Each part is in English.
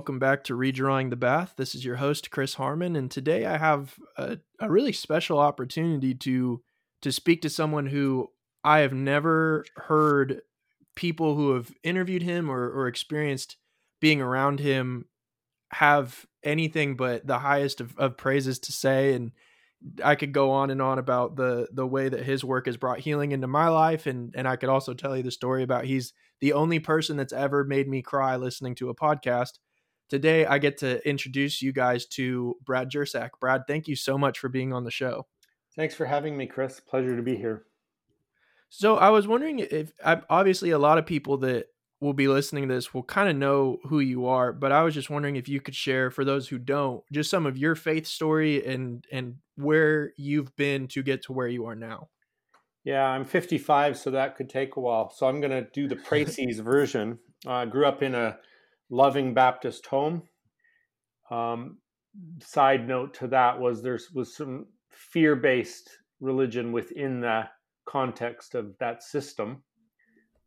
Welcome back to Redrawing the Bath. This is your host, Chris Harmon, and today I have a, a, really special opportunity to to speak to someone who I have never heard people who have interviewed him or, or experienced being around him have anything but the highest of, of praises to say. And I could go on and on about the the way that his work has brought healing into my life, and and I could also tell you the story about he's the only person that's ever made me cry listening to a podcast. Today, I get to introduce you guys to Brad Jersak. Brad, thank you so much for being on the show. Thanks for having me, Chris. Pleasure to be here. So, I was wondering if obviously a lot of people that will be listening to this will kind of know who you are, but I was just wondering if you could share for those who don't just some of your faith story and and where you've been to get to where you are now. Yeah, I'm 55, so that could take a while. So I'm going to do the Preces version. I uh, grew up in a loving Baptist home. Um, side note to that was there was some fear-based religion within the context of that system.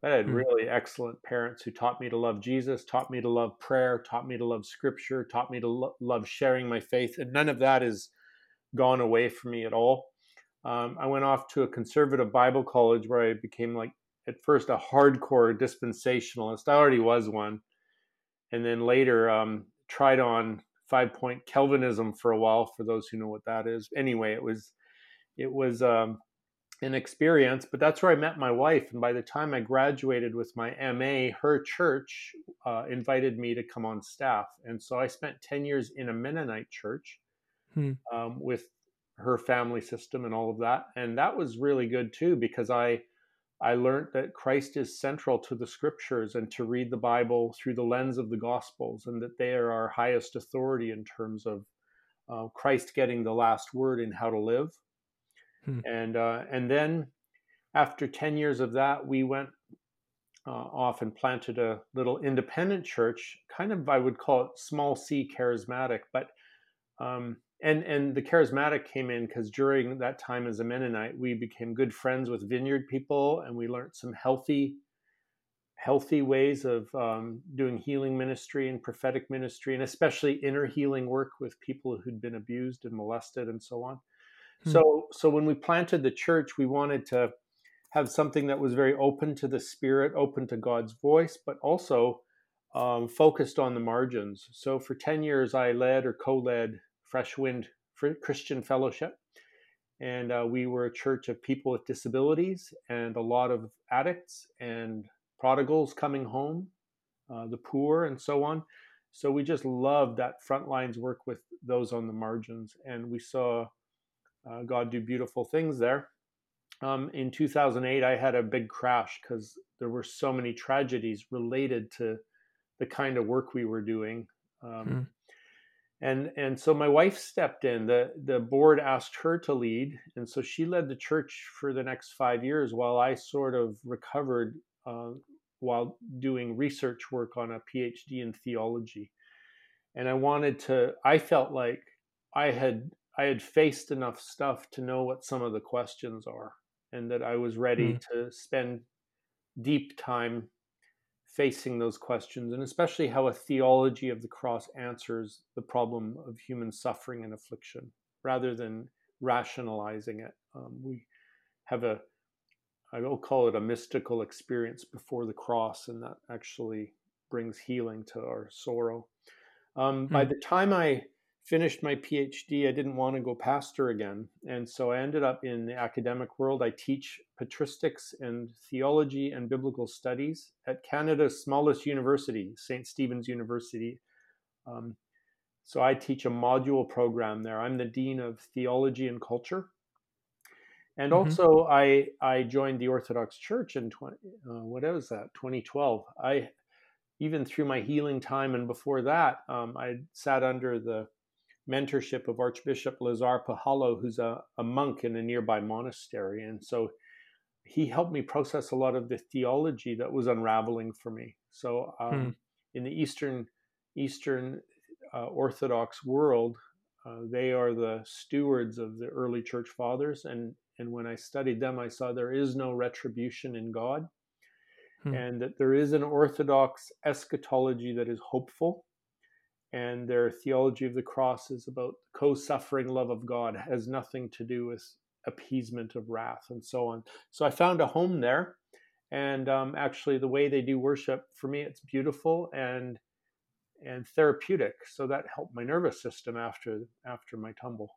But I had hmm. really excellent parents who taught me to love Jesus, taught me to love prayer, taught me to love Scripture, taught me to lo- love sharing my faith, and none of that is gone away from me at all um, I went off to a conservative Bible college where I became like at first a hardcore dispensationalist. I already was one, and then later um, tried on five point Calvinism for a while. For those who know what that is, anyway, it was it was um, an experience. But that's where I met my wife, and by the time I graduated with my MA, her church uh, invited me to come on staff, and so I spent ten years in a Mennonite church. Hmm. Um, with her family system and all of that and that was really good too because i i learned that christ is central to the scriptures and to read the bible through the lens of the gospels and that they are our highest authority in terms of uh, christ getting the last word in how to live hmm. and uh, and then after 10 years of that we went uh, off and planted a little independent church kind of i would call it small c charismatic but um, and and the charismatic came in because during that time as a mennonite we became good friends with vineyard people and we learned some healthy healthy ways of um, doing healing ministry and prophetic ministry and especially inner healing work with people who'd been abused and molested and so on hmm. so so when we planted the church we wanted to have something that was very open to the spirit open to god's voice but also um, focused on the margins so for 10 years i led or co-led Fresh Wind Christian Fellowship. And uh, we were a church of people with disabilities and a lot of addicts and prodigals coming home, uh, the poor, and so on. So we just loved that front lines work with those on the margins. And we saw uh, God do beautiful things there. Um, in 2008, I had a big crash because there were so many tragedies related to the kind of work we were doing. Um, hmm and and so my wife stepped in the the board asked her to lead and so she led the church for the next five years while i sort of recovered uh, while doing research work on a phd in theology and i wanted to i felt like i had i had faced enough stuff to know what some of the questions are and that i was ready mm. to spend deep time facing those questions, and especially how a theology of the cross answers the problem of human suffering and affliction rather than rationalizing it. Um, we have a, I will call it a mystical experience before the cross, and that actually brings healing to our sorrow. Um, hmm. By the time I finished my PhD, I didn't want to go pastor again. And so I ended up in the academic world. I teach patristics and theology and biblical studies at Canada's smallest university, St. Stephen's University. Um, so I teach a module program there. I'm the Dean of Theology and Culture. And mm-hmm. also, I, I joined the Orthodox Church in 20, uh, what was that, 2012. I even through my healing time and before that, um, I sat under the mentorship of Archbishop Lazar Puhalo, who's a, a monk in a nearby monastery. And so he helped me process a lot of the theology that was unraveling for me. So um, hmm. in the Eastern Eastern uh, Orthodox world, uh, they are the stewards of the early church fathers, and and when I studied them, I saw there is no retribution in God, hmm. and that there is an Orthodox eschatology that is hopeful, and their theology of the cross is about co-suffering love of God, has nothing to do with appeasement of wrath and so on. So I found a home there, and um, actually the way they do worship for me, it's beautiful and and therapeutic. So that helped my nervous system after after my tumble,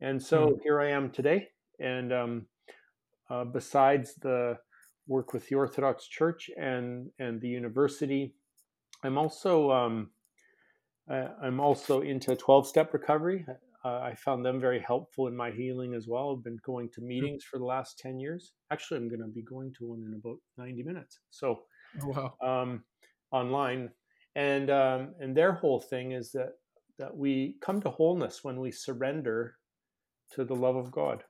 and so mm. here I am today. And um, uh, besides the work with the Orthodox Church and and the university, I'm also um, I, I'm also into 12 step recovery. Uh, I found them very helpful in my healing as well. I've been going to hmm. meetings for the last 10 years. Actually, I'm going to be going to one in about 90 minutes. So, oh, wow. um, online. And, um, and their whole thing is that, that we come to wholeness when we surrender to the love of God.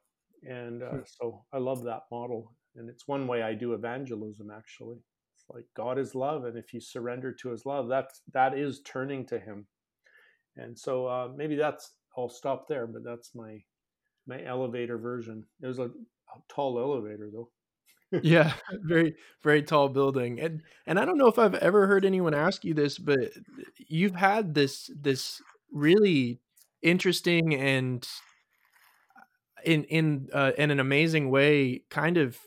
And uh, hmm. so I love that model. And it's one way I do evangelism, actually. Like God is love. And if you surrender to his love, that's, that is turning to him. And so uh, maybe that's I'll stop there, but that's my my elevator version. It was a, a tall elevator though. yeah, very very tall building. And and I don't know if I've ever heard anyone ask you this, but you've had this this really interesting and in in uh, in an amazing way kind of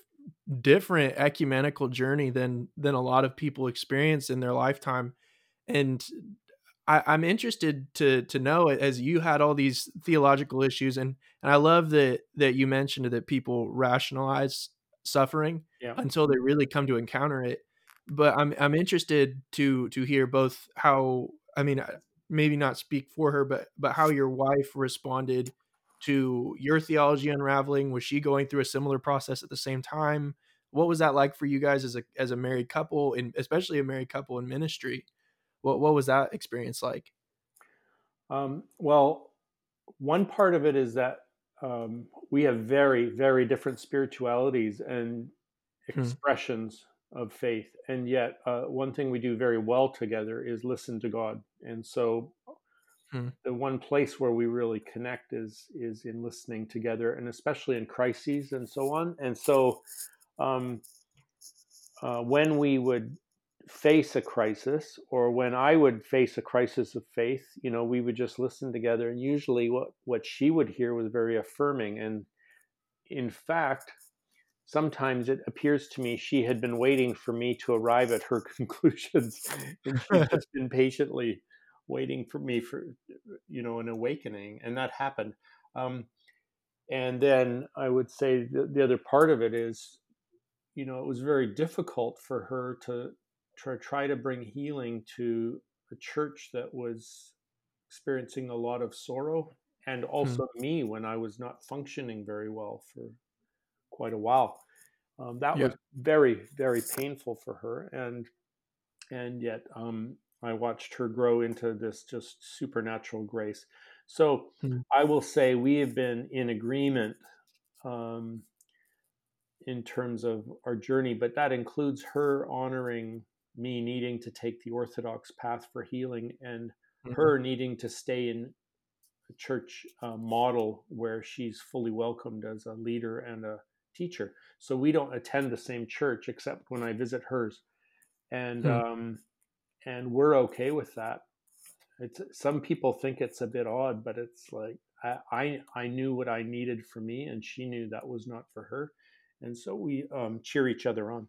different ecumenical journey than than a lot of people experience in their lifetime and I, i'm interested to to know as you had all these theological issues, and and I love that that you mentioned that people rationalize suffering yeah. until they really come to encounter it. But I'm I'm interested to to hear both how I mean maybe not speak for her, but but how your wife responded to your theology unraveling. Was she going through a similar process at the same time? What was that like for you guys as a as a married couple, and especially a married couple in ministry? What what was that experience like? Um, well, one part of it is that um, we have very very different spiritualities and hmm. expressions hmm. of faith, and yet uh, one thing we do very well together is listen to God, and so. Hmm. The one place where we really connect is is in listening together, and especially in crises and so on. And so, um, uh, when we would face a crisis or when I would face a crisis of faith, you know, we would just listen together. And usually what, what she would hear was very affirming. And in fact, sometimes it appears to me she had been waiting for me to arrive at her conclusions and she'd just been patiently waiting for me for, you know, an awakening. And that happened. Um, and then I would say the, the other part of it is, you know, it was very difficult for her to try, try to bring healing to a church that was experiencing a lot of sorrow and hmm. also mm. me when I was not functioning very well for quite a while. Um, that yeah. was very, very painful for her, and and yet um, I watched her grow into this just supernatural grace. So mm. I will say we have been in agreement um, in terms of our journey, but that includes her honoring me needing to take the orthodox path for healing and mm-hmm. her needing to stay in a church uh, model where she's fully welcomed as a leader and a teacher so we don't attend the same church except when i visit hers and mm. um, and we're okay with that. It's some people think it's a bit odd but it's like I, I i knew what i needed for me and she knew that was not for her. And so we um, cheer each other on.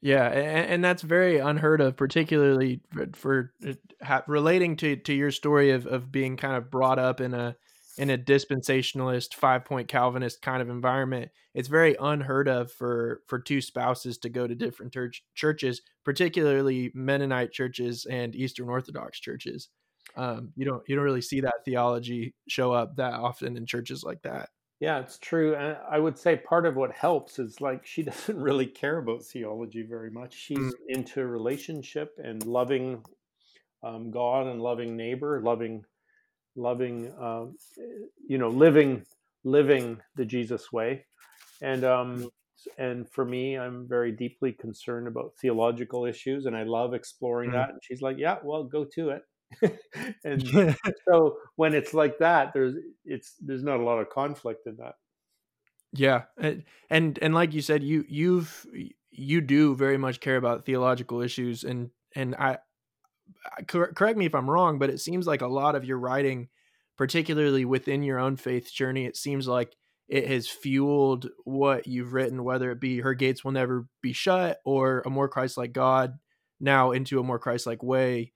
Yeah, and, and, that's very unheard of, particularly for, for uh, relating to, to your story of, of being kind of brought up in a in a dispensationalist, five point Calvinist kind of environment. It's very unheard of for for two spouses to go to different church, churches, particularly Mennonite churches and Eastern Orthodox churches. Um, you don't you don't really see that theology show up that often in churches like that. Yeah, it's true. And I would say part of what helps is like she doesn't really care about theology very much. She's mm. into relationship and loving um, God and loving neighbor, loving, loving, uh, you know, living, living the Jesus way. And um, mm. and for me, I'm very deeply concerned about theological issues, and I love exploring mm. that. And she's like, "Yeah, well, go to it." and so when it's like that, there's it's there's not a lot of conflict in that. Yeah, and and, and like you said, you you've you do very much care about theological issues, and and I cor- correct me if I'm wrong, but it seems like a lot of your writing, particularly within your own faith journey, it seems like it has fueled what you've written, whether it be Her Gates Will Never Be Shut or A More Christ Like God, now into a more Christ like way.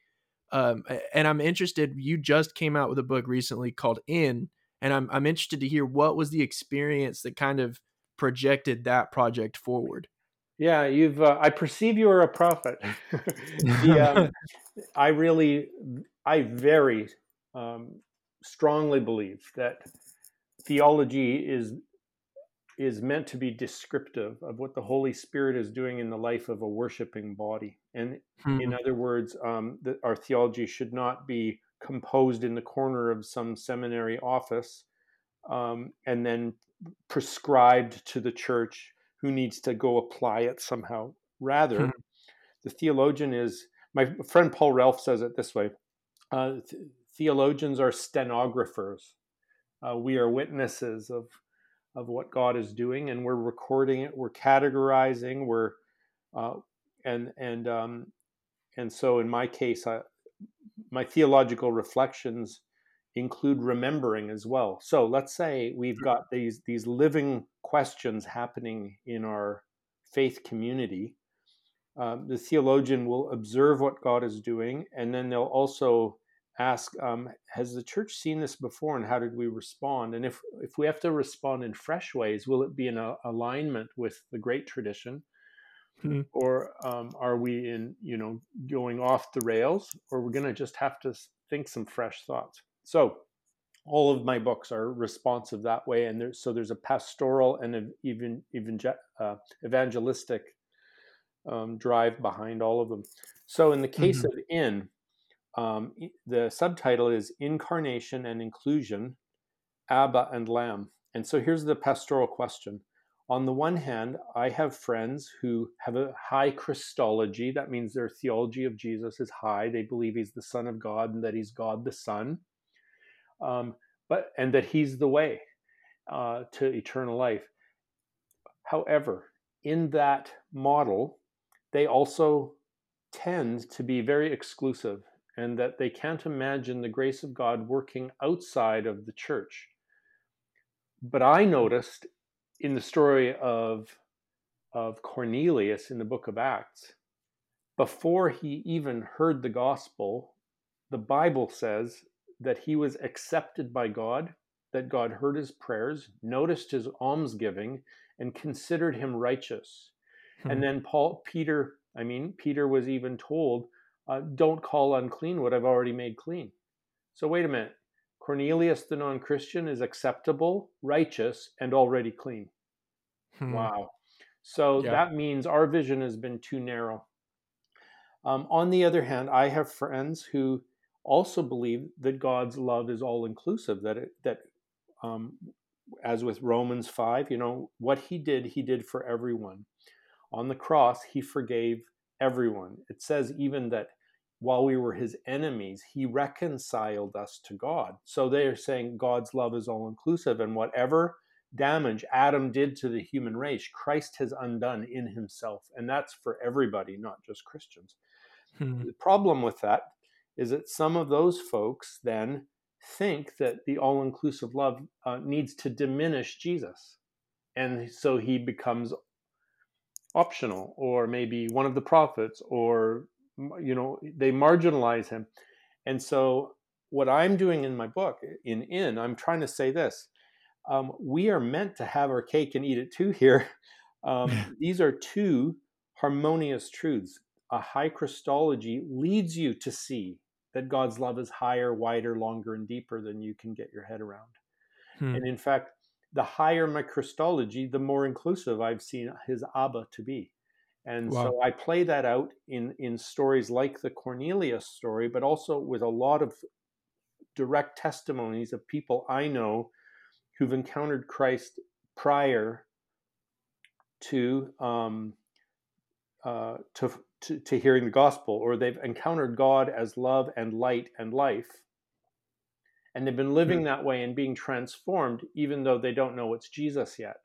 Um, and I'm interested, you just came out with a book recently called In, and I'm, I'm interested to hear what was the experience that kind of projected that project forward. Yeah, you've. Uh, I perceive you are a prophet. the, um, I really, I very um, strongly believe that theology is is meant to be descriptive of what the Holy Spirit is doing in the life of a worshiping body. And hmm. in other words, um, that our theology should not be composed in the corner of some seminary office um, and then prescribed to the church who needs to go apply it somehow. Rather, hmm. the theologian is, my friend Paul Ralph says it this way uh, th- theologians are stenographers. Uh, we are witnesses of of what God is doing, and we're recording it, we're categorizing, we're uh, and and um, and so in my case, I, my theological reflections include remembering as well. So let's say we've got these these living questions happening in our faith community. Um, the theologian will observe what God is doing, and then they'll also ask, um, "Has the church seen this before, and how did we respond?" And if if we have to respond in fresh ways, will it be in a, alignment with the great tradition, hmm. or um, are we in you know going off the rails, or we're going to just have to think some fresh thoughts? So all of my books are responsive that way, and there's so there's a pastoral and even even uh, evangelistic um, drive behind all of them. So in the case mm-hmm. of In, um, the subtitle is Incarnation and Inclusion, Abba and Lamb. And so here's the pastoral question. On the one hand, I have friends who have a high Christology. That means their theology of Jesus is high. They believe he's the Son of God and that he's God the Son um, but and that He's the way uh, to eternal life. However, in that model, they also tend to be very exclusive, and that they can't imagine the grace of God working outside of the church. But I noticed in the story of of Cornelius in the book of Acts, before he even heard the gospel, the Bible says that he was accepted by God, that God heard his prayers, noticed his almsgiving, and considered him righteous. Hmm. And then Paul, Peter, I mean, Peter was even told, uh, "Don't call unclean what I've already made clean." So wait a minute. Cornelius, the non-Christian, is acceptable, righteous, and already clean. Hmm. Wow. So yeah. that means our vision has been too narrow. Um, on the other hand, I have friends who also believe that God's love is all inclusive. That it, that um, as with Romans five, you know what He did, He did for everyone. On the cross, He forgave everyone. It says even that while we were His enemies, He reconciled us to God. So they are saying God's love is all inclusive, and whatever damage Adam did to the human race, Christ has undone in Himself, and that's for everybody, not just Christians. Hmm. The problem with that is that some of those folks then think that the all inclusive love uh, needs to diminish Jesus. And so he becomes optional, or maybe one of the prophets, or, you know, they marginalize him. And so, what I'm doing in my book, in In, I'm trying to say this um, we are meant to have our cake and eat it too here. Um, these are two harmonious truths. A high Christology leads you to see that God's love is higher, wider, longer, and deeper than you can get your head around. Hmm. And in fact, the higher my Christology, the more inclusive I've seen his Abba to be. And wow. so I play that out in, in stories like the Cornelius story, but also with a lot of direct testimonies of people I know who've encountered Christ prior to um, uh, to to, to hearing the gospel, or they've encountered God as love and light and life. And they've been living that way and being transformed, even though they don't know it's Jesus yet.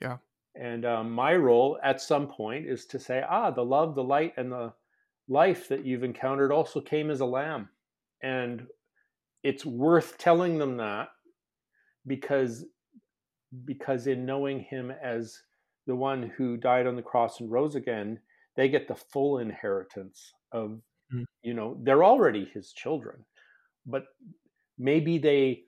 Yeah. And um, my role at some point is to say, ah, the love, the light, and the life that you've encountered also came as a lamb. And it's worth telling them that because because in knowing him as the one who died on the cross and rose again, they get the full inheritance of mm. you know, they're already his children. But maybe they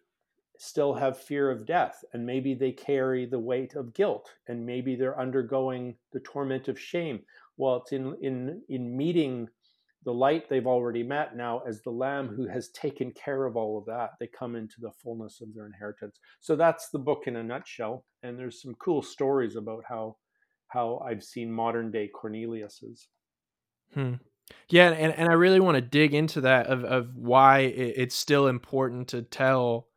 still have fear of death and maybe they carry the weight of guilt and maybe they're undergoing the torment of shame well it's in in in meeting the light they've already met now as the lamb who has taken care of all of that they come into the fullness of their inheritance so that's the book in a nutshell and there's some cool stories about how how i've seen modern day cornelius's hmm. yeah and, and i really want to dig into that of, of why it's still important to tell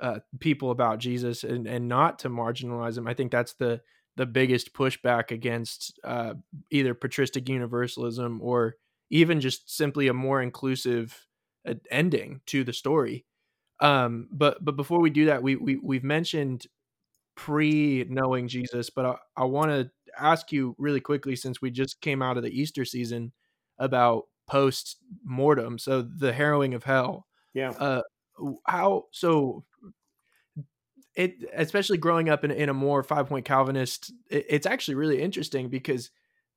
uh, people about Jesus and, and not to marginalize them. I think that's the the biggest pushback against uh, either patristic universalism or even just simply a more inclusive uh, ending to the story. Um, but but before we do that, we, we we've mentioned pre knowing Jesus, but I, I want to ask you really quickly since we just came out of the Easter season about post mortem, so the harrowing of hell. Yeah. Uh, how so it especially growing up in, in a more five point calvinist it, it's actually really interesting because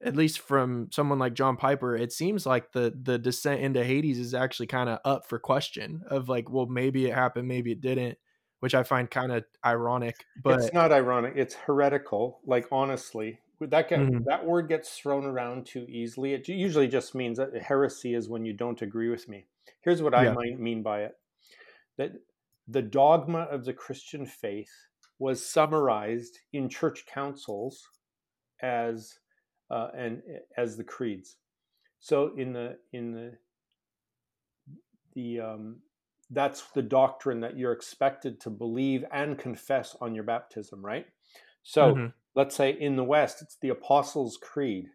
at least from someone like john piper it seems like the the descent into hades is actually kind of up for question of like well maybe it happened maybe it didn't which i find kind of ironic but it's not ironic it's heretical like honestly that get, mm-hmm. that word gets thrown around too easily it usually just means that heresy is when you don't agree with me here's what yeah. i might mean by it that the dogma of the Christian faith was summarized in church councils as uh, and as the creeds. So in the in the the um, that's the doctrine that you're expected to believe and confess on your baptism, right? So mm-hmm. Let's say in the West, it's the Apostles' Creed.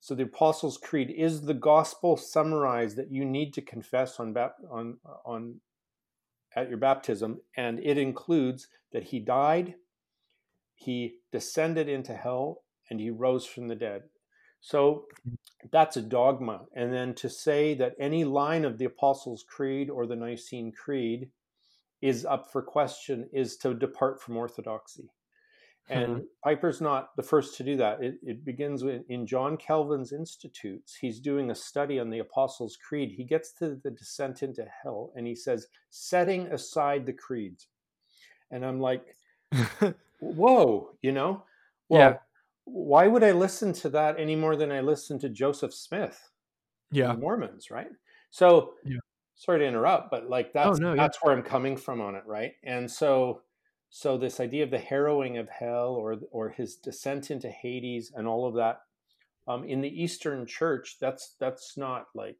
So the Apostles' Creed is the gospel summarized that you need to confess on on on at your baptism, and it includes that he died, he descended into hell, and he rose from the dead. So that's a dogma. And then to say that any line of the Apostles' Creed or the Nicene Creed is up for question is to depart from orthodoxy. And mm-hmm. Piper's not the first to do that. It, it begins with, in John Calvin's Institutes. He's doing a study on the Apostles' Creed. He gets to the descent into hell and he says, setting aside the creeds. And I'm like, whoa, you know? Well, yeah. why would I listen to that any more than I listen to Joseph Smith? Yeah. Mormons, right? So, yeah. sorry to interrupt, but like oh, that's, oh, no, that's yeah. where I'm coming from on it, right? And so, so this idea of the harrowing of hell or or his descent into Hades and all of that um, in the Eastern Church, that's that's not like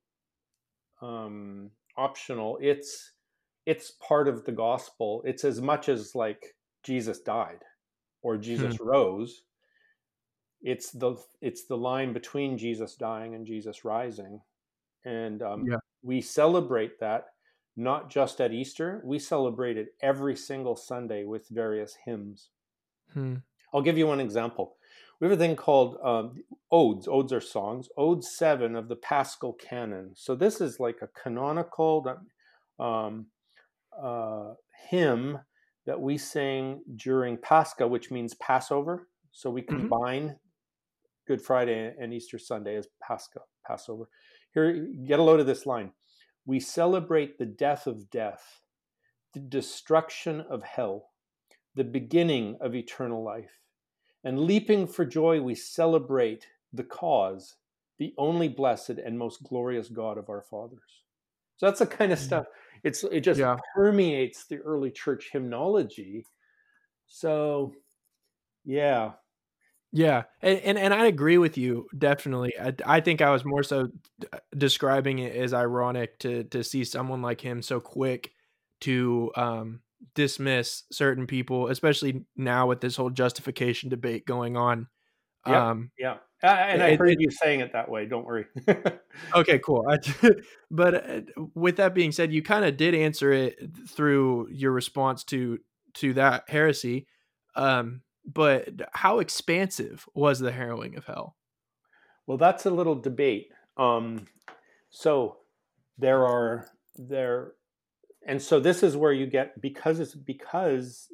um, optional. It's it's part of the gospel. It's as much as like Jesus died or Jesus hmm. rose. It's the it's the line between Jesus dying and Jesus rising, and um, yeah. we celebrate that not just at Easter. We celebrate it every single Sunday with various hymns. Hmm. I'll give you one example. We have a thing called um, odes. Odes are songs. Ode 7 of the Paschal Canon. So this is like a canonical um, uh, hymn that we sing during Pascha, which means Passover. So we mm-hmm. combine mm-hmm. Good Friday and Easter Sunday as Pascha, Passover. Here, get a load of this line we celebrate the death of death, the destruction of hell, the beginning of eternal life. And leaping for joy, we celebrate the cause, the only blessed and most glorious God of our fathers. So that's the kind of mm. stuff. It's it just yeah. permeates the early church hymnology. So yeah, yeah, and, and, and I agree with you definitely. I, I think I was more so uh, describing it as ironic to to see someone like him so quick to um, dismiss certain people, especially now with this whole justification debate going on. Yeah, um, yeah, and I heard it, you saying it that way. Don't worry. okay, cool. I, but uh, with that being said, you kind of did answer it through your response to to that heresy. Um, but how expansive was the harrowing of hell? Well, that's a little debate. Um, so there are there, and so this is where you get because it's because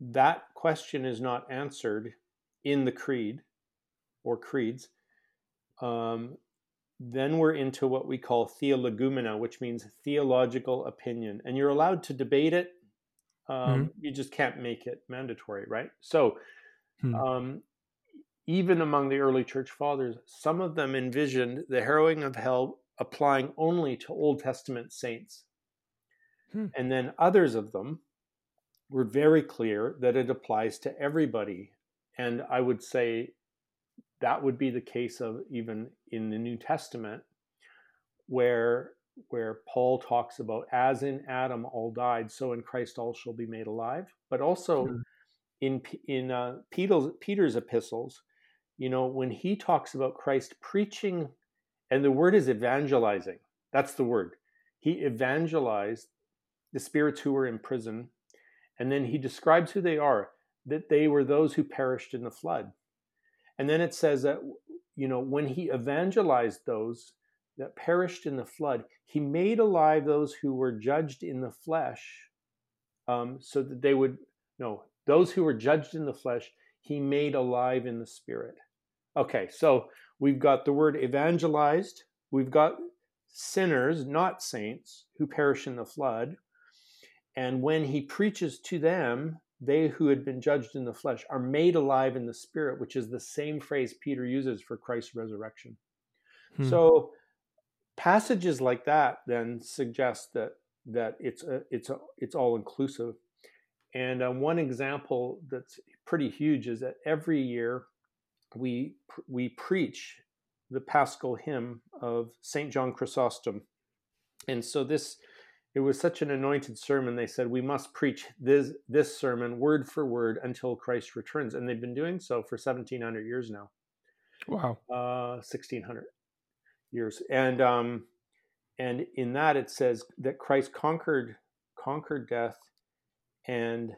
that question is not answered in the creed or creeds. Um, then we're into what we call theologoumena, which means theological opinion, and you're allowed to debate it. Um, mm-hmm. You just can't make it mandatory, right? So, hmm. um, even among the early church fathers, some of them envisioned the harrowing of hell applying only to Old Testament saints. Hmm. And then others of them were very clear that it applies to everybody. And I would say that would be the case of even in the New Testament, where where Paul talks about as in Adam all died, so in Christ all shall be made alive. But also hmm. in in uh, Peter's, Peter's epistles, you know, when he talks about Christ preaching, and the word is evangelizing. That's the word. He evangelized the spirits who were in prison, and then he describes who they are. That they were those who perished in the flood. And then it says that, you know, when he evangelized those that perished in the flood, he made alive those who were judged in the flesh, um, so that they would, no, those who were judged in the flesh, he made alive in the spirit. Okay, so we've got the word evangelized, we've got sinners, not saints, who perish in the flood. And when he preaches to them, they who had been judged in the flesh are made alive in the spirit, which is the same phrase Peter uses for Christ's resurrection. Hmm. So passages like that then suggest that that it's a, it's a, it's all inclusive. And uh, one example that's pretty huge is that every year we we preach the Paschal hymn of Saint John Chrysostom, and so this it was such an anointed sermon. They said we must preach this this sermon word for word until Christ returns, and they've been doing so for seventeen hundred years now. Wow, uh, sixteen hundred years, and um, and in that it says that Christ conquered conquered death, and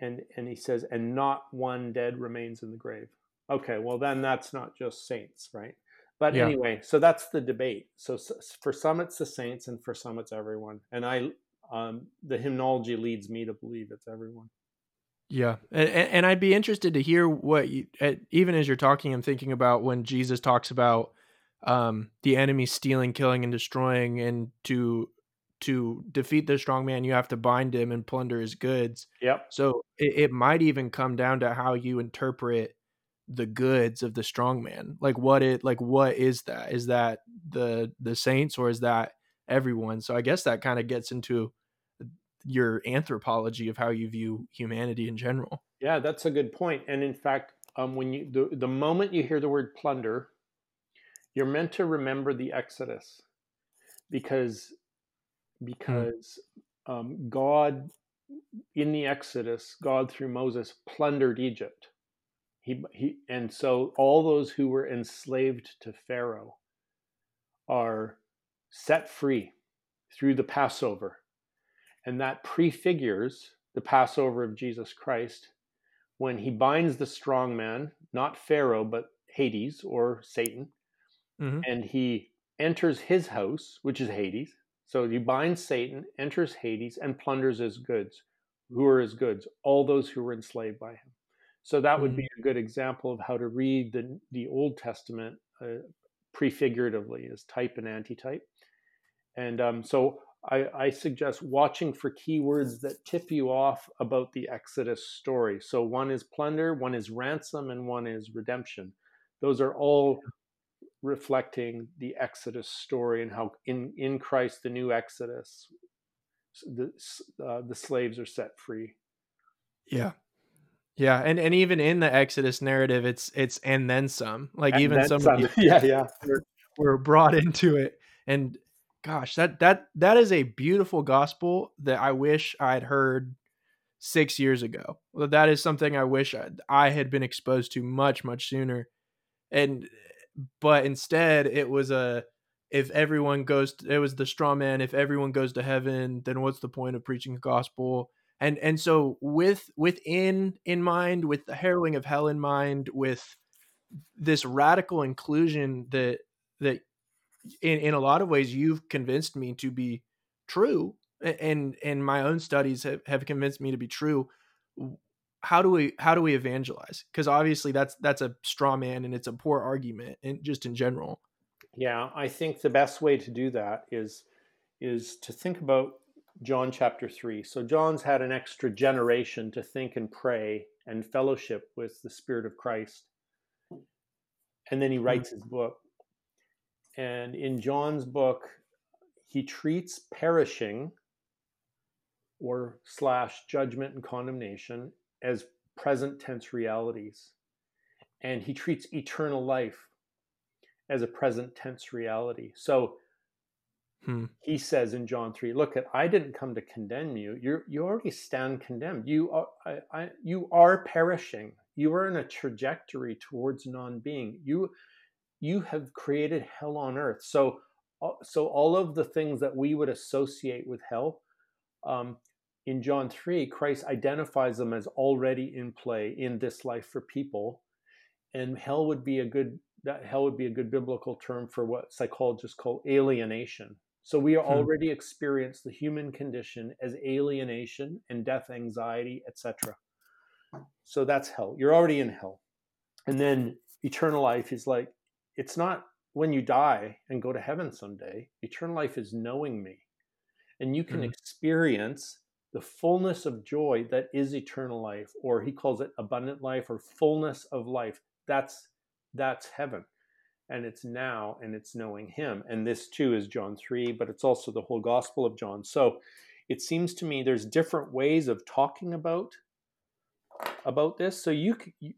and and he says, and not one dead remains in the grave. Okay, well then that's not just saints, right? But yeah. anyway, so that's the debate. So, so, for some it's the saints, and for some it's everyone. And I, um, the hymnology leads me to believe it's everyone. Yeah, and, and I'd be interested to hear what you, even as you're talking, I'm thinking about when Jesus talks about um, the enemy stealing, killing, and destroying, and to to defeat the strong man, you have to bind him and plunder his goods. Yep. So it, it might even come down to how you interpret the goods of the strong man like what it like what is that is that the the saints or is that everyone so i guess that kind of gets into your anthropology of how you view humanity in general yeah that's a good point. point and in fact um, when you the, the moment you hear the word plunder you're meant to remember the exodus because hmm. because hmm. um, god in the exodus god through moses plundered egypt he, he, and so all those who were enslaved to Pharaoh are set free through the Passover. And that prefigures the Passover of Jesus Christ when he binds the strong man, not Pharaoh, but Hades or Satan, mm-hmm. and he enters his house, which is Hades. So he binds Satan, enters Hades, and plunders his goods. Who are his goods? All those who were enslaved by him. So that would be mm-hmm. a good example of how to read the, the Old Testament uh, prefiguratively as type and antitype. And um, so I, I, suggest watching for keywords that tip you off about the Exodus story. So one is plunder, one is ransom, and one is redemption. Those are all reflecting the Exodus story and how in, in Christ, the new Exodus, the, uh, the slaves are set free. Yeah, yeah, and and even in the Exodus narrative, it's it's and then some. Like and even some, some. yeah, yeah, were, were brought into it, and gosh, that that that is a beautiful gospel that I wish I'd heard six years ago. Well, that is something I wish I, I had been exposed to much much sooner, and but instead it was a if everyone goes to, it was the straw man if everyone goes to heaven then what's the point of preaching the gospel? And and so with within in mind with the harrowing of hell in mind with this radical inclusion that that in in a lot of ways you've convinced me to be true and and my own studies have, have convinced me to be true how do we how do we evangelize? Because obviously that's that's a straw man and it's a poor argument and just in general. Yeah i think the best way to do that is is to think about john chapter 3 so john's had an extra generation to think and pray and fellowship with the spirit of christ. And then he hmm. writes his book. And in john's book he treats perishing or slash judgment and condemnation as present tense realities. And he treats eternal life as a present tense reality. So hmm. he says in John 3, look at I didn't come to condemn you. You you already stand condemned. You are I, I, you are perishing. You are in a trajectory towards non-being. You you have created hell on earth. So uh, so all of the things that we would associate with hell um, in John 3, Christ identifies them as already in play in this life for people. And hell would be a good that hell would be a good biblical term for what psychologists call alienation. So we hmm. already experience the human condition as alienation and death anxiety, etc. So that's hell. You're already in hell. And then eternal life is like it's not when you die and go to heaven someday. Eternal life is knowing me. And you can mm. experience the fullness of joy that is eternal life or he calls it abundant life or fullness of life that's that's heaven. And it's now and it's knowing him. And this too is john 3 but it's also the whole gospel of john. So it seems to me there's different ways of talking about about this. So you, you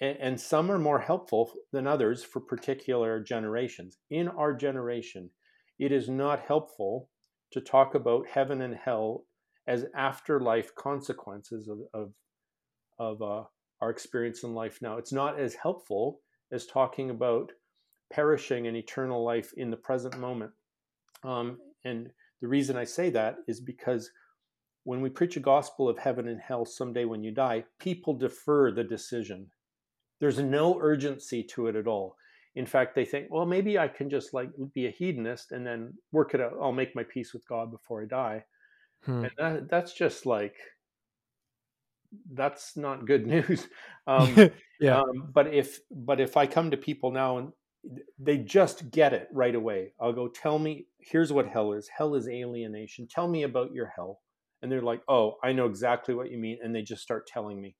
and some are more helpful than others for particular generations. In our generation it is not helpful to talk about heaven and hell as afterlife consequences of of, of uh, our experience in life now. It's not as helpful as talking about perishing and eternal life in the present moment. Um, and the reason I say that is because when we preach a gospel of heaven and hell someday when you die, people defer the decision. There's no urgency to it at all. In fact, they think, well, maybe I can just like be a hedonist and then work it out. I'll make my peace with God before I die. Hmm. And that, that's just like that's not good news. Um, yeah. Um, but if but if I come to people now and they just get it right away, I'll go tell me. Here's what hell is. Hell is alienation. Tell me about your hell. And they're like, oh, I know exactly what you mean. And they just start telling me.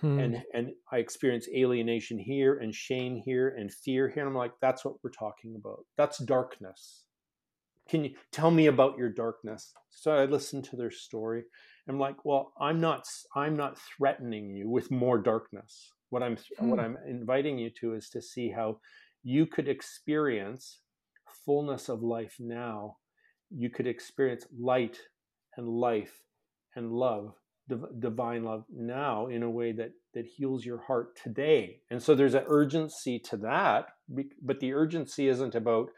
Hmm. And and I experience alienation here and shame here and fear here. And I'm like, that's what we're talking about. That's darkness can you tell me about your darkness? So i listened to their story. I'm like well i'm not i'm not threatening you with more darkness. What i'm hmm. what i'm inviting you to is to see how you could experience fullness of life now. You could experience light and life and love div- divine love now in a way that that heals your heart today. And so there's an urgency to that but the urgency isn't about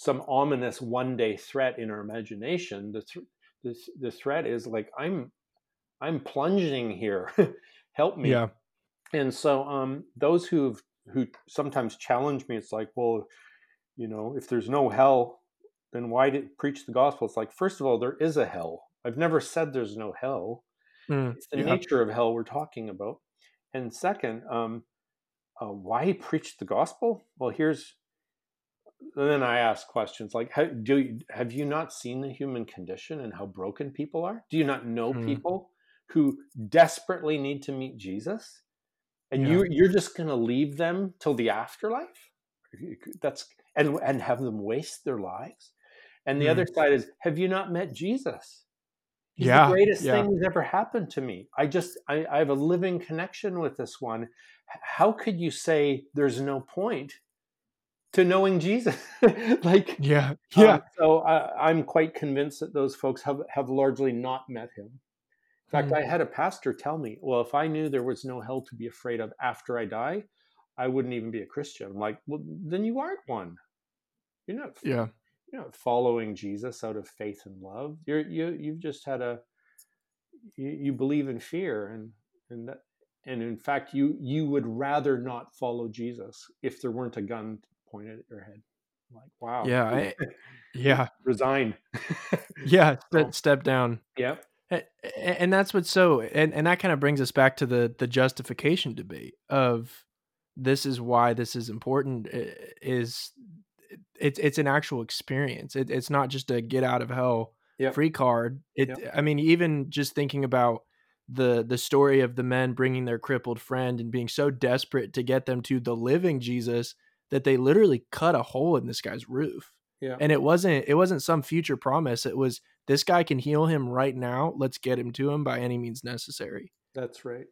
some ominous one day threat in our imagination. The, th- the, the threat is like, I'm, I'm plunging here. Help me. Yeah. And so um, those who've, who sometimes challenge me, it's like, well, you know, if there's no hell, then why did preach the gospel? It's like, first of all, there is a hell. I've never said there's no hell. Mm, it's the yeah. nature of hell we're talking about. And second, um, uh, why preach the gospel? Well, here's then I ask questions like, how, do you, have you not seen the human condition and how broken people are? Do you not know hmm. people who desperately need to meet Jesus, and yeah. you you're just going to leave them till the afterlife? That's and and have them waste their lives. And the other hmm. side is, have you not met Jesus? He's yeah, the greatest yeah. thing that's ever happened to me. I just I, I have a living connection with this one. How could you say there's no point to knowing Jesus. like, yeah, yeah. Um, so I, am quite convinced that those folks have have largely not met him. In fact, mm. I had a pastor tell me, "Well, if I knew there was no hell to be afraid of after I die, I wouldn't even be a Christian." I'm like, "Well, then you aren't one. You're not. Yeah." You're not following Jesus out of faith and love. You're you you've just had a you, you believe in fear and and that and in fact you you would rather not follow jesus if there weren't a gun pointed at your head. like wow. Yeah I, yeah. resign yeah step, step down. Yeah and that's what's so and, and that kind of brings us back to the the justification debate of this is why this is important is it's it's an actual experience. It, it's not just a get out of hell yep. free card. It yep. i mean even just thinking about the the story of the men bringing their crippled friend and being so desperate to get them to the living jesus that they literally cut a hole in this guy's roof yeah. And it wasn't it wasn't some future promise. It was this guy can heal him right now. Let's get him to him by any means necessary. That's right.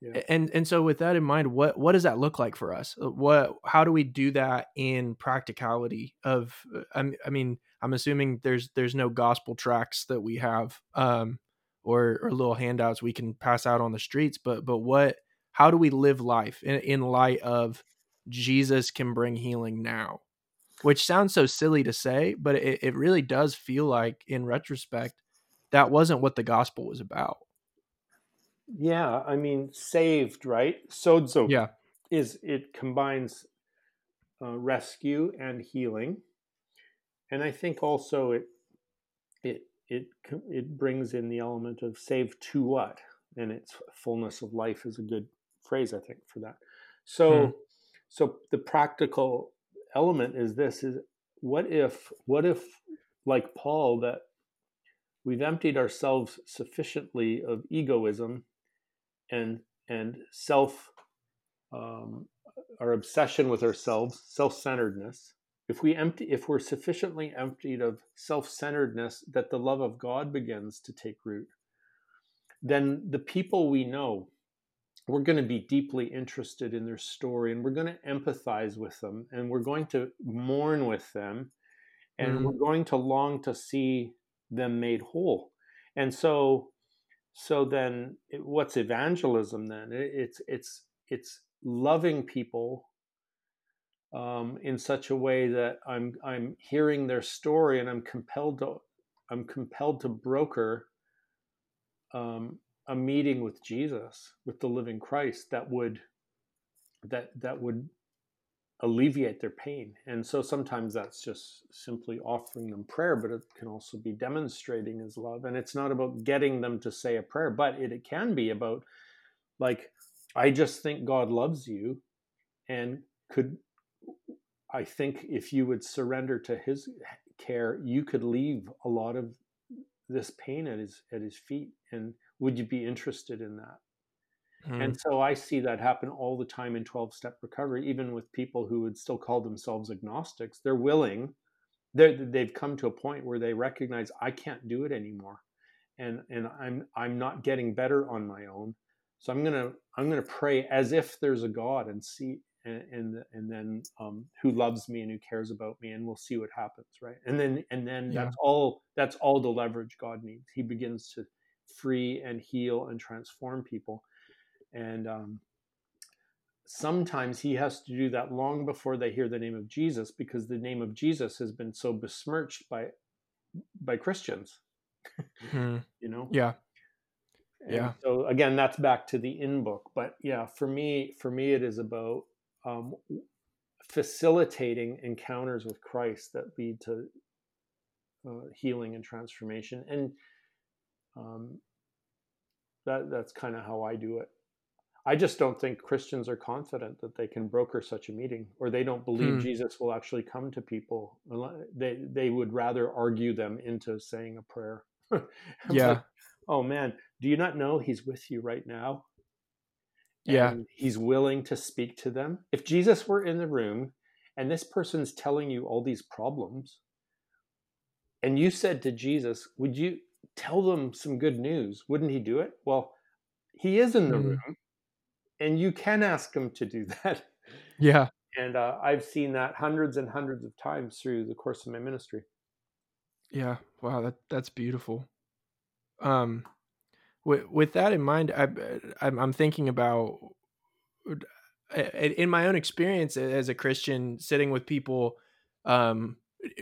Yeah. And and so with that in mind, what what does that look like for us? Uh, what how do we do that in practicality of uh, I, I mean, I'm assuming there's there's no gospel tracts that we have um or or little handouts we can pass out on the streets, but but what how do we live life in, in light of Jesus can bring healing now? which sounds so silly to say, but it, it really does feel like, in retrospect, that wasn't what the gospel was about. Yeah, I mean, saved, right? Sozo. Yeah, is it combines uh, rescue and healing, and I think also it it it it brings in the element of save to what, and its fullness of life is a good phrase, I think, for that. So, hmm. So the practical element is this is what if what if like paul that we've emptied ourselves sufficiently of egoism and and self um, our obsession with ourselves self-centeredness. If we empty if we're sufficiently emptied of self-centeredness that the love of god begins to take root then the people we know we're going to be deeply interested in their story and we're going to empathize with them and we're going to mourn with them and mm-hmm. we're going to long to see them made whole and so so then what's evangelism then it's it's it's loving people um, in such a way that i'm i'm hearing their story and i'm compelled to i'm compelled to broker um, a meeting with Jesus, with the living Christ, that would that that would alleviate their pain. And so sometimes that's just simply offering them prayer, but it can also be demonstrating his love. And it's not about getting them to say a prayer, but it, it can be about like, I just think God loves you. And could I think if you would surrender to his care, you could leave a lot of this pain at his at his feet. And would you be interested in that? Hmm. And so I see that happen all the time in 12 step recovery, even with people who would still call themselves agnostics. They're willing, they they've come to a point where they recognize I can't do it anymore. And, and I'm, I'm not getting better on my own. So I'm gonna I'm gonna pray as if there's a God and see and and, and then um, who loves me and who cares about me, and we'll see what happens, right? And then and then yeah. that's all that's all the leverage God needs. He begins to free and heal and transform people. And um, sometimes he has to do that long before they hear the name of Jesus because the name of Jesus has been so besmirched by by Christians. Hmm. you know? Yeah. And yeah. So again, that's back to the in book. But yeah, for me, for me, it is about um, facilitating encounters with Christ that lead to uh, healing and transformation. And um, that that's kind of how I do it. I just don't think Christians are confident that they can broker such a meeting, or they don't believe hmm. Jesus will actually come to people. They they would rather argue them into saying a prayer. yeah. Like, oh man, do you not know He's with you right now? yeah. He's willing to speak to them. If Jesus were in the room and this person's telling you all these problems, and you said to Jesus, "Would you tell them some good news. Wouldn't he do it? Well, he is in the mm. room, and you can ask him to do that. Yeah. And uh, I've seen that hundreds and hundreds of times through the course of my ministry. Yeah. Wow. That that's beautiful. Um, with with that in mind, I I'm, I'm thinking about in my own experience as a Christian, sitting with people, um,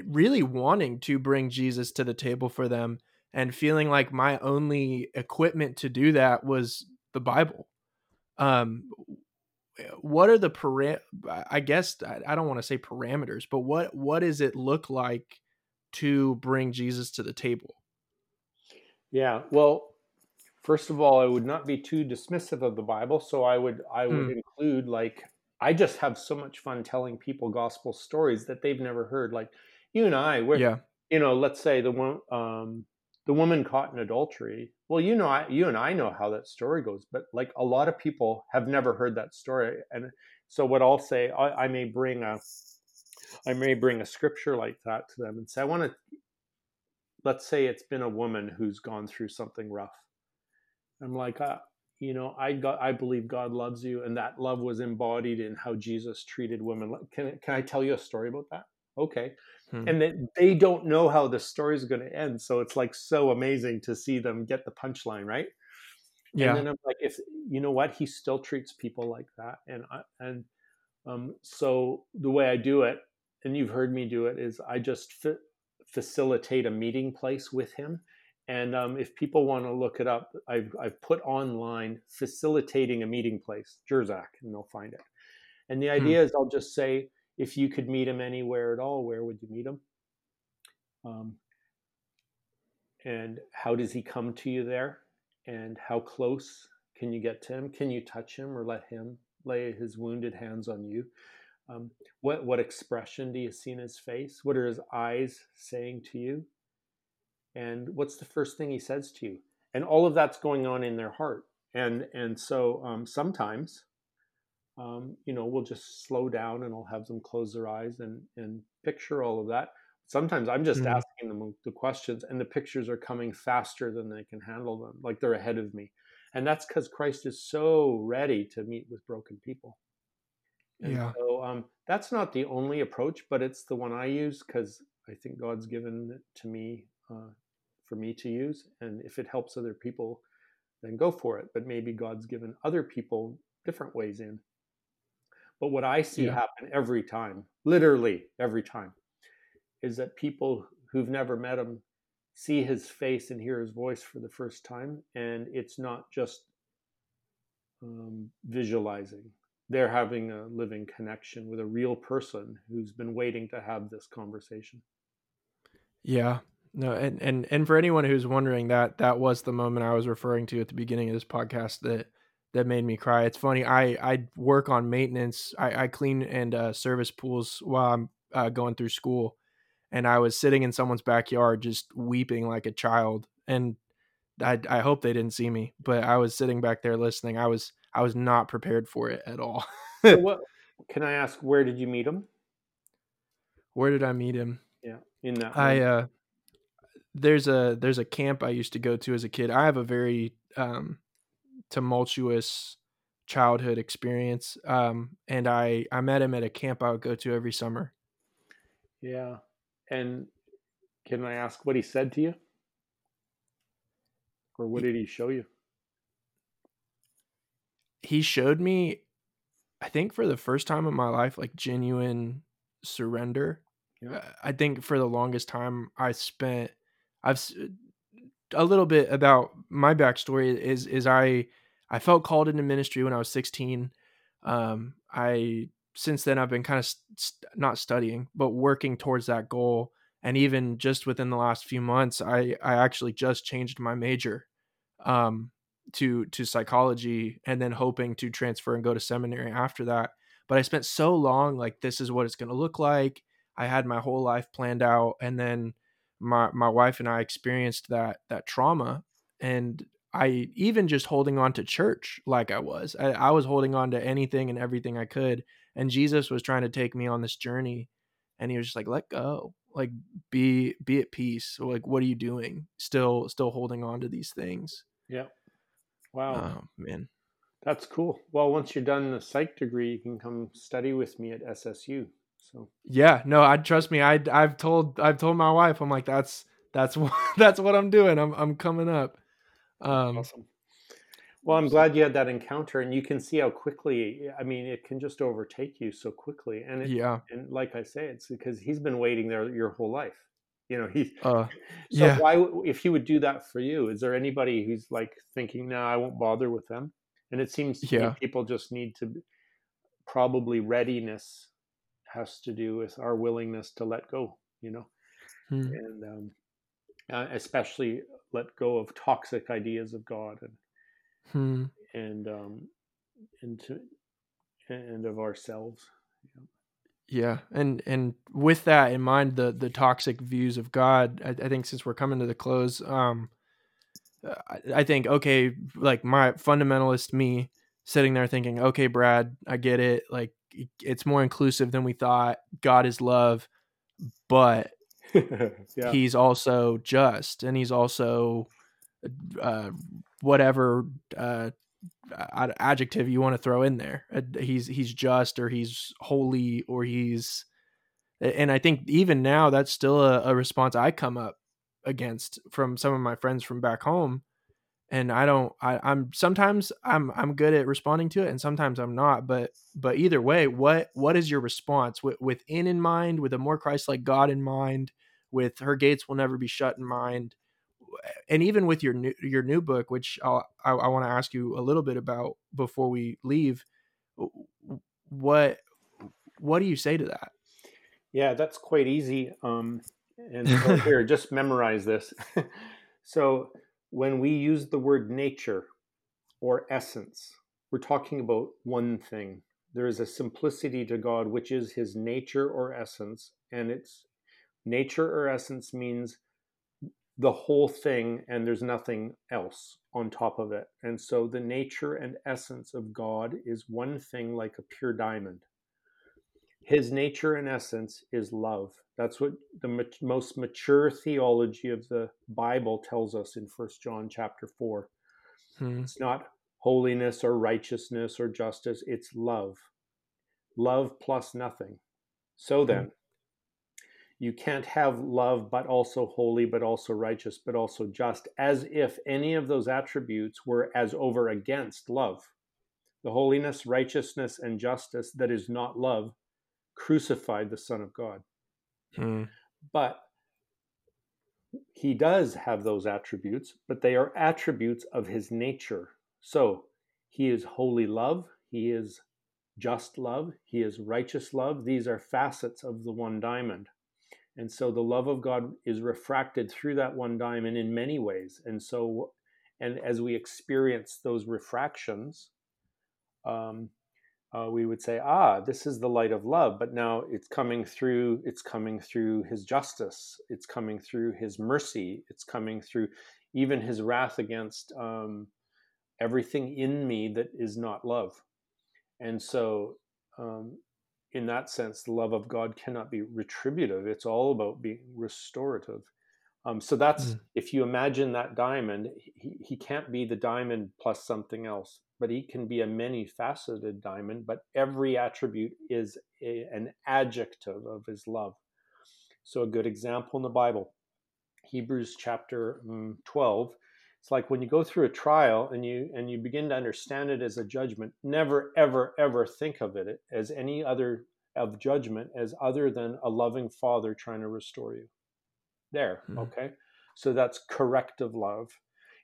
really wanting to bring Jesus to the table for them and feeling like my only equipment to do that was the Bible. Um, what are the param I guess I don't want to say parameters, but what what does it look like to bring Jesus to the table? Yeah, well, first of all, I would not be too dismissive of the Bible, so I would I would Hmm. include like I just have so much fun telling people gospel stories that they've never heard. Like you and I, we're Yeah. you know, let's say the one um the woman caught in adultery. Well, you know, I, you and I know how that story goes, but like a lot of people have never heard that story, and so what I'll say, I, I may bring a, I may bring a scripture like that to them and say, I want to, let's say it's been a woman who's gone through something rough. I'm like, uh, you know, I got, I believe God loves you, and that love was embodied in how Jesus treated women. Can can I tell you a story about that? Okay, Hmm. and that they don't know how the story is going to end, so it's like so amazing to see them get the punchline right. Yeah. And then I'm like, if you know what, he still treats people like that, and I, and um, so the way I do it, and you've heard me do it, is I just fa- facilitate a meeting place with him. And um, if people want to look it up, I've, I've put online facilitating a meeting place, Jersak, and they'll find it. And the idea is I'll just say, if you could meet him anywhere at all, where would you meet him? Um, and how does he come to you there? And how close can you get to him? Can you touch him or let him lay his wounded hands on you? Um, what what expression do you see in his face? What are his eyes saying to you? And what's the first thing he says to you? And all of that's going on in their heart. And and so um, sometimes, um, you know, we'll just slow down and I'll have them close their eyes and and picture all of that. Sometimes I'm just Mhm. asking them the questions, and the pictures are coming faster than they can handle them, like they're ahead of me. And that's because Christ is so ready to meet with broken people. And Yeah. so um, that's not the only approach, but it's the one I use because I think God's given it to me uh, for me to use. And if it helps other people, then go for it. But maybe God's given other people different ways in. But what I see Yeah. happen every time, literally every time, is that people who've never met him see his face and hear his voice for the first time. And it's not just um, visualizing they're having a living connection with a real person who's been waiting to have this conversation. Yeah. No, and and and for anyone who's wondering that that was the moment I was referring to at the beginning of this podcast that that made me cry. It's funny. I I work on maintenance. I, I clean and uh, service pools while I'm uh, going through school, and I was sitting in someone's backyard just weeping like a child. And I I hope they didn't see me, but I was sitting back there listening. I was I was not prepared for it at all. so what can I ask? Where did you meet him? Where did I meet him? Yeah, in that. I moment. uh there's a there's a camp I used to go to as a kid. I have a very um tumultuous childhood experience. Um and I I met him at a camp I would go to every summer. yeah, and can I ask what he said to you, or what did he show you? he showed me I think for the first time in my life like genuine surrender. Yeah, Uh, I think for the longest time I spent I've a little bit about my backstory is is I I felt called into ministry when I was 16. Um, I since then I've been kind of st- not studying, but working towards that goal. And even just within the last few months, I I actually just changed my major um, to to psychology, and then hoping to transfer and go to seminary after that. But I spent so long like this is what it's going to look like. I had my whole life planned out, and then my my wife and I experienced that that trauma and I even just holding on to church like I was. I, I was holding on to anything and everything I could. And Jesus was trying to take me on this journey and he was just like, let go. Like be be at peace. So like what are you doing? Still still holding on to these things. yeah. Wow, Oh man. that's cool. Well, once you're done the psych degree, you can come study with me at SSU. So Yeah, no, I trust me. I I've told I've told my wife I'm like that's that's what that's what I'm doing. I'm I'm coming up. Um awesome. Well, I'm glad you had that encounter, and you can see how quickly. I mean, it can just overtake you so quickly, and it, yeah. and like I say, it's because he's been waiting there your whole life. You know, he. Uh So yeah. why, if he would do that for you, is there anybody who's like thinking, "No, I won't bother with them"? And it seems to me Yeah. people just need to. probably readiness has to do with our willingness to let go, you know, Hmm. and um, uh, especially let go of toxic ideas of God and Hmm. and um, into and of ourselves. Yeah, and and with that in mind, the the toxic views of God, I, I think since we're coming to the close, um, I, I think okay, like my fundamentalist me sitting there thinking, okay, Brad, I get it, like it's more inclusive than we thought. God is love, but yeah. he's also just, and he's also uh, whatever uh, adjective you want to throw in there. Uh, He's he's just, or he's holy, or he's. And I think even now that's still a, a response I come up against from some of my friends from back home, and I don't. I, I'm sometimes I'm I'm good at responding to it, and sometimes I'm not. But but either way, what what is your response with within in mind, with a more Christ-like God in mind, with her gates will never be shut in mind, and even with your new your new book, which I'll, I I want to ask you a little bit about before we leave. What what do you say to that? Yeah, that's quite easy. Um, and so here, just memorize this. so when we use the word nature or essence, we're talking about one thing. There is a simplicity to God, which is his nature or essence. And it's nature or essence means the whole thing, and there's nothing else on top of it. And so the nature and essence of God is one thing like a pure diamond his nature and essence is love. That's what the mat- most mature theology of the bible tells us in First john chapter 4 Hmm. it's not holiness or righteousness or justice it's love. Love plus nothing. So then you can't have love but also holy but also righteous but also just as if any of those attributes were as over against love. The holiness righteousness and justice that is not love crucified the Son of God. Hmm. But he does have those attributes, but they are attributes of his nature. So he is holy love, he is just love, he is righteous love. These are facets of the one diamond. And so the love of God is refracted through that one diamond in many ways. And so, and as we experience those refractions, um, uh, we would say, ah, this is the light of love. But now it's coming through. It's coming through His justice. It's coming through His mercy. It's coming through even His wrath against um, everything in me that is not love. And so, um, in that sense, the love of God cannot be retributive. It's all about being restorative. Um, so that's Mm. if you imagine that diamond, he, he can't be the diamond plus something else, but he can be a many faceted diamond, but every attribute is a, an adjective of his love. So, a good example in the Bible, Hebrews chapter mm, 12. It's like when you go through a trial and you and you begin to understand it as a judgment, never ever ever think of it as any other of judgment as other than a loving father trying to restore you there Hmm. okay so that's corrective love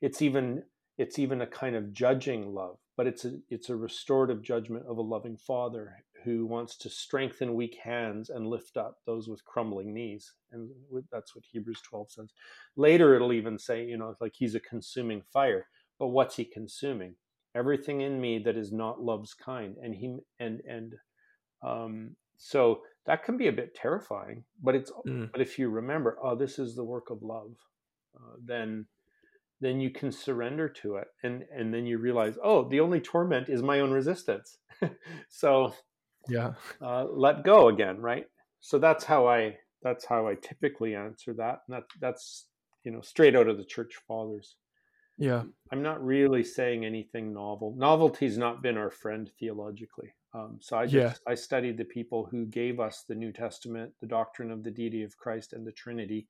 it's even it's even a kind of judging love but it's a it's a restorative judgment of a loving father who wants to strengthen weak hands and lift up those with crumbling knees. And that's what hebrews 12 says. Later it'll even say you know like he's a consuming fire. But what's he consuming? Everything in me that is not love's kind. And he and and um so that can be a bit terrifying but it's Mm. but if you remember oh this is the work of love uh, then then you can surrender to it and and then you realize oh the only torment is my own resistance so Yeah. uh, let go again right so that's how i that's how i typically answer that and that that's you know straight out of the church fathers Yeah. i'm not really saying anything novel novelty's not been our friend theologically um, so i just Yeah. i studied the people who gave us the new testament the doctrine of the deity of christ and the trinity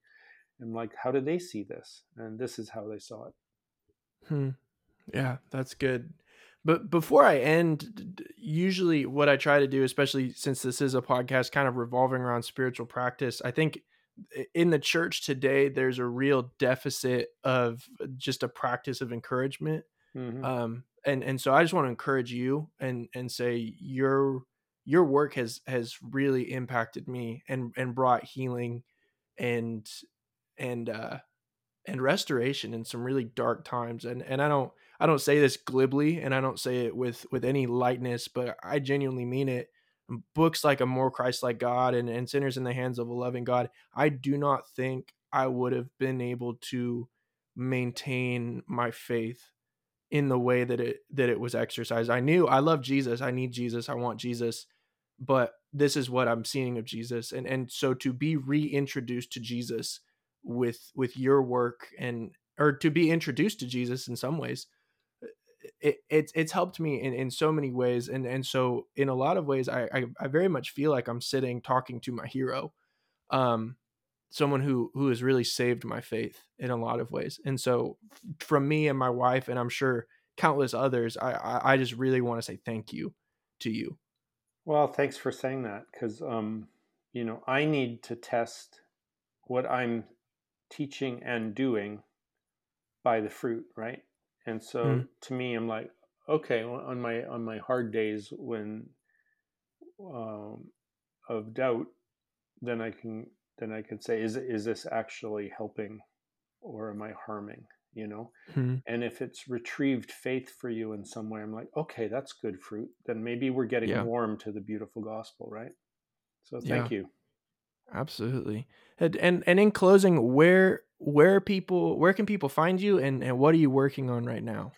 and like how do they see this and this is how they saw it Hmm. Yeah, that's good. But before I end, usually what I try to do, especially since this is a podcast kind of revolving around spiritual practice, I think in the church today, there's a real deficit of just a practice of encouragement. Mhm. Um, and and so I just want to encourage you and and say you're your work has has really impacted me and and brought healing and and uh and restoration in some really dark times and and I don't I don't say this glibly and I don't say it with with any lightness but I genuinely mean it books like a more Christ-like God and, and sinners in the hands of a loving God I do not think I would have been able to maintain my faith in the way that it that it was exercised. I knew I love Jesus. I need Jesus. I want Jesus. But this is what I'm seeing of Jesus. And and so to be reintroduced to Jesus with with your work and or to be introduced to Jesus in some ways it, it's it's helped me in, in so many ways and and so in a lot of ways I, I, I very much feel like I'm sitting talking to my hero um someone who who has really saved my faith in a lot of ways. And so from me and my wife and I'm sure countless others, I I, I just really want to say thank you to you. Well, thanks for saying that because um, you know I need to test what I'm teaching and doing by the fruit, right? And so mm. to me, I'm like, okay, on my on my hard days when um, of doubt, then I can then I could say, is is this actually helping, or am I harming? You know, hmm and if it's retrieved faith for you in some way, I'm like, okay, that's good fruit. Then maybe we're getting yeah. warm to the beautiful gospel, right? So thank yeah. you. Absolutely. And, and and in closing, where where people where can people find you and, and what are you working on right now?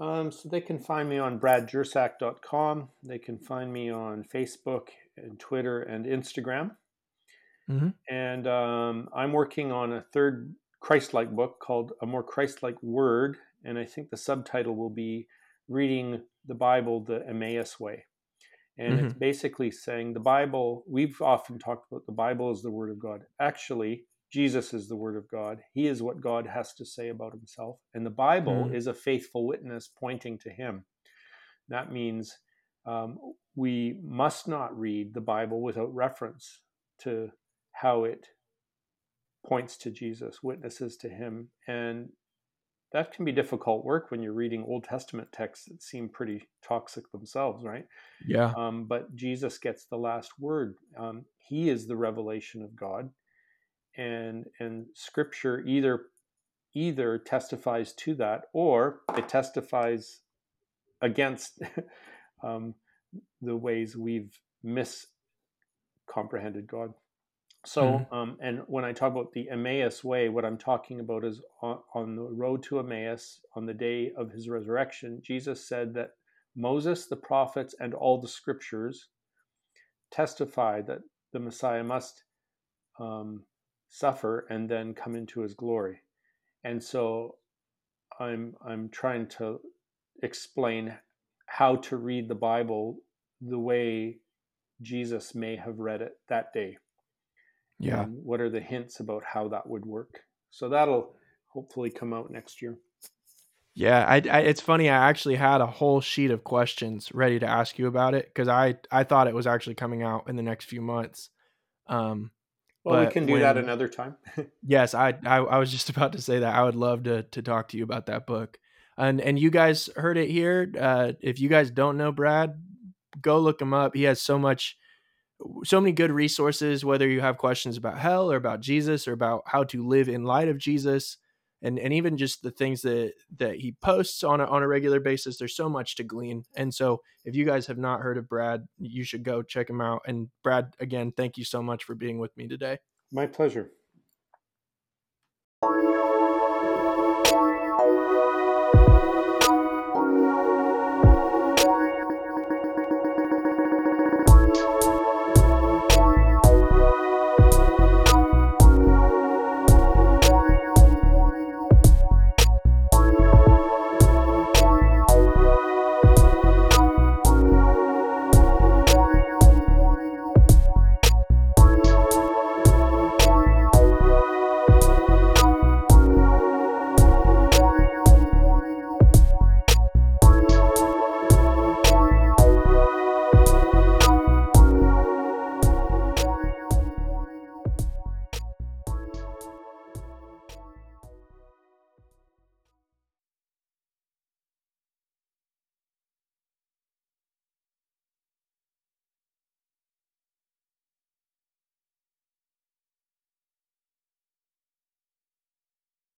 Um, so they can find me on bradjersak.com. They can find me on Facebook and Twitter and Instagram. Mm-hmm. And um, I'm working on a third Christ-like book called A More Christ-like Word, and I think the subtitle will be "Reading the Bible the Emmaus Way." And mm-hmm. it's basically saying the Bible. We've often talked about the Bible as the Word of God. Actually, Jesus is the Word of God. He is what God has to say about Himself, and the Bible mm-hmm. is a faithful witness pointing to Him. That means um, we must not read the Bible without reference to how it points to Jesus, witnesses to him. And that can be difficult work when you're reading Old Testament texts that seem pretty toxic themselves, right? Yeah. Um, but Jesus gets the last word. Um, he is the revelation of God, and and Scripture either either testifies to that or it testifies against um, the ways we've miscomprehended God. So, mm-hmm. um, and when I talk about the Emmaus way, what I'm talking about is on, on, the road to Emmaus, on the day of his resurrection, Jesus said that Moses, the prophets, and all the scriptures testify that the Messiah must um, suffer and then come into his glory. And so I'm, I'm trying to explain how to read the Bible the way Jesus may have read it that day. Yeah. what are the hints about how that would work? So that'll hopefully come out next year. Yeah, I, I, it's funny. I actually had a whole sheet of questions ready to ask you about it because I I thought it was actually coming out in the next few months. Um, well, we can do when, that another time. yes, I, I I was just about to say that. I would love to to talk to you about that book. And and you guys heard it here. Uh, if you guys don't know Brad, go look him up. He has so much so many good resources whether you have questions about hell or about jesus or about how to live in light of jesus. And and even just the things that that he posts on a, on a regular basis there's so much to glean. And so if you guys have not heard of brad you should go check him out. And brad again thank you so much for being with me today. My pleasure